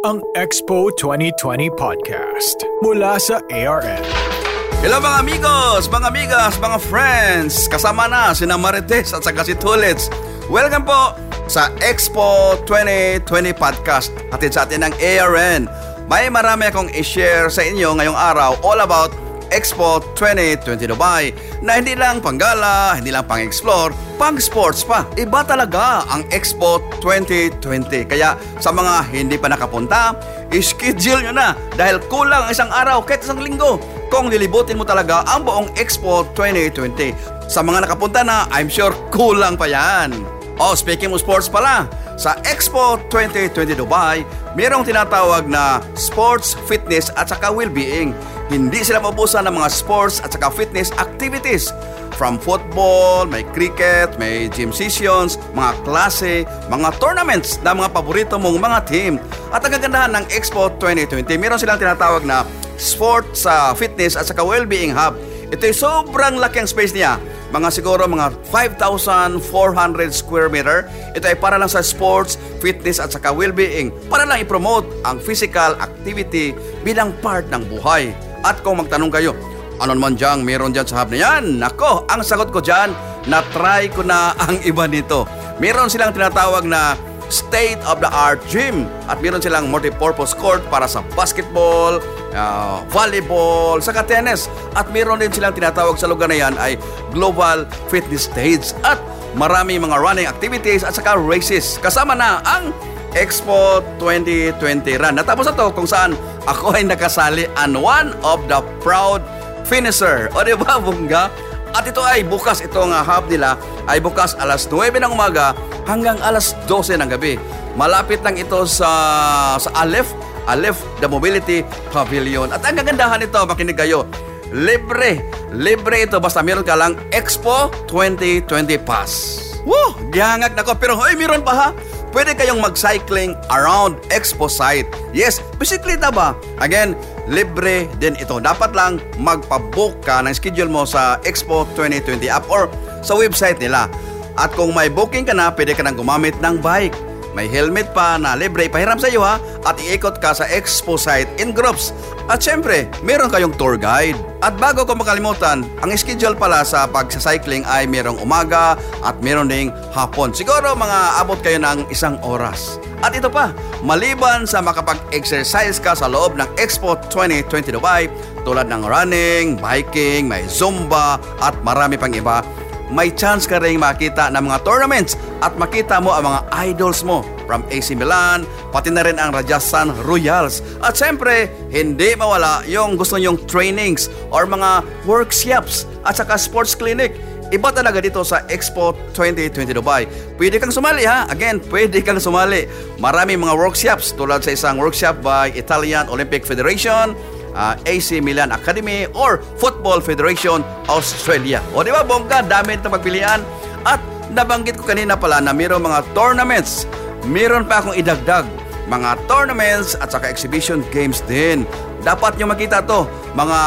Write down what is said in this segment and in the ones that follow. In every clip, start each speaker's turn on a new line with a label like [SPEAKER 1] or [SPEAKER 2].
[SPEAKER 1] ang Expo 2020 Podcast mula sa ARN.
[SPEAKER 2] Hello mga amigos, mga amigas, mga friends! Kasama na si Marites at saka si Tulits. Welcome po sa Expo 2020 Podcast. Hatid sa atin ng ARN. May marami akong i-share sa inyo ngayong araw all about Expo 2020 Dubai na hindi lang panggala, hindi lang pang-explore, pang-sports pa. Iba talaga ang Expo 2020. Kaya sa mga hindi pa nakapunta, schedule nyo na dahil kulang isang araw kahit isang linggo kung lilibutin mo talaga ang buong Expo 2020. Sa mga nakapunta na, I'm sure kulang pa yan. Oh, speaking of sports pala, sa Expo 2020 Dubai, mayroong tinatawag na sports, fitness at saka well-being. Hindi sila mabusan ng mga sports at saka fitness activities. From football, may cricket, may gym sessions, mga klase, mga tournaments na mga paborito mong mga team. At ang kagandahan ng Expo 2020, meron silang tinatawag na sports, uh, fitness at saka well-being hub. Ito ay sobrang laki ang space niya. Mga siguro mga 5,400 square meter. Ito ay para lang sa sports, fitness at saka well-being. Para lang i-promote ang physical activity bilang part ng buhay. At kung magtanong kayo, ano naman dyan meron dyan sa hub na yan? Nako, ang sagot ko dyan, na-try ko na ang iba nito. Meron silang tinatawag na state-of-the-art gym at meron silang multi-purpose court para sa basketball, uh, volleyball, saka tennis. At meron din silang tinatawag sa lugar na yan ay global fitness stage at marami mga running activities at saka races. Kasama na ang Expo 2020 run. Natapos na to kung saan ako ay nakasali and one of the proud finisher. O di ba, bungga? At ito ay bukas, itong hub nila ay bukas alas 9 ng umaga hanggang alas 12 ng gabi. Malapit lang ito sa, sa Aleph, Aleph the Mobility Pavilion. At ang kagandahan nito, makinig kayo, libre, libre ito basta meron ka lang Expo 2020 Pass. Woo! Gihangag na ko, pero hoy, meron pa ha? Pwede kayong mag-cycling around expo site. Yes, bisikleta ba? Again, libre din ito. Dapat lang magpabook ka ng schedule mo sa Expo 2020 app or sa website nila. At kung may booking ka na, pwede ka nang gumamit ng bike. May helmet pa na libre ipahiram sa iyo ha at iikot ka sa expo site in groups. At syempre, meron kayong tour guide. At bago ko makalimutan, ang schedule pala sa pagsa-cycling ay merong umaga at meron ding hapon. Siguro mga abot kayo ng isang oras. At ito pa, maliban sa makapag-exercise ka sa loob ng Expo 2020 Dubai, tulad ng running, biking, may zumba at marami pang iba, may chance ka rin makita ng mga tournaments at makita mo ang mga idols mo from AC Milan, pati na rin ang Rajasthan Royals. At siyempre, hindi mawala yung gusto nyong trainings or mga workshops at saka sports clinic. Iba talaga dito sa Expo 2020 Dubai. Pwede kang sumali ha. Again, pwede kang sumali. Marami mga workshops tulad sa isang workshop by Italian Olympic Federation, uh, AC Milan Academy or Football Federation Australia. O di ba, bongga, dami ito magpilian. At nabanggit ko kanina pala na mayroong mga tournaments. Meron pa akong idagdag. Mga tournaments at saka exhibition games din. Dapat nyo makita to, mga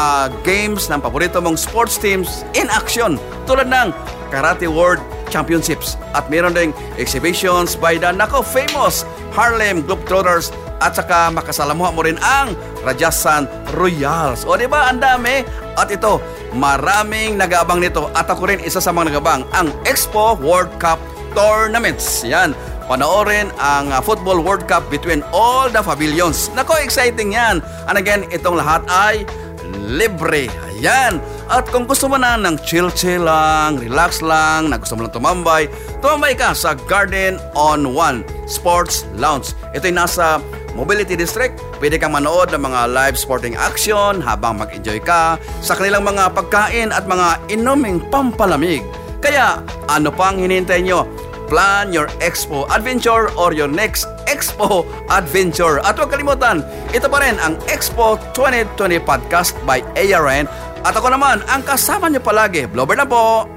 [SPEAKER 2] games ng paborito mong sports teams in action. Tulad ng Karate World Championships. At meron ding exhibitions by the nako famous Harlem Globetrotters at saka makasalamuha mo rin ang Rajasthan Royals. O di ba ang dami? At ito, maraming nag-aabang nito at ako rin isa sa mga nag-aabang ang Expo World Cup Tournaments. Yan, panoorin ang uh, Football World Cup between all the pavilions. Nako, exciting yan. And again, itong lahat ay libre. Ayan. At kung gusto mo na ng chill-chill lang, relax lang, na gusto mo lang tumambay, tumambay ka sa Garden on One Sports Lounge. Ito ay nasa Mobility District, pwede kang manood ng mga live sporting action habang mag-enjoy ka sa kanilang mga pagkain at mga inuming pampalamig. Kaya ano pang hinihintay nyo? Plan your expo adventure or your next expo adventure. At huwag kalimutan, ito pa rin ang Expo 2020 Podcast by ARN. At ako naman, ang kasama nyo palagi, Blober na po.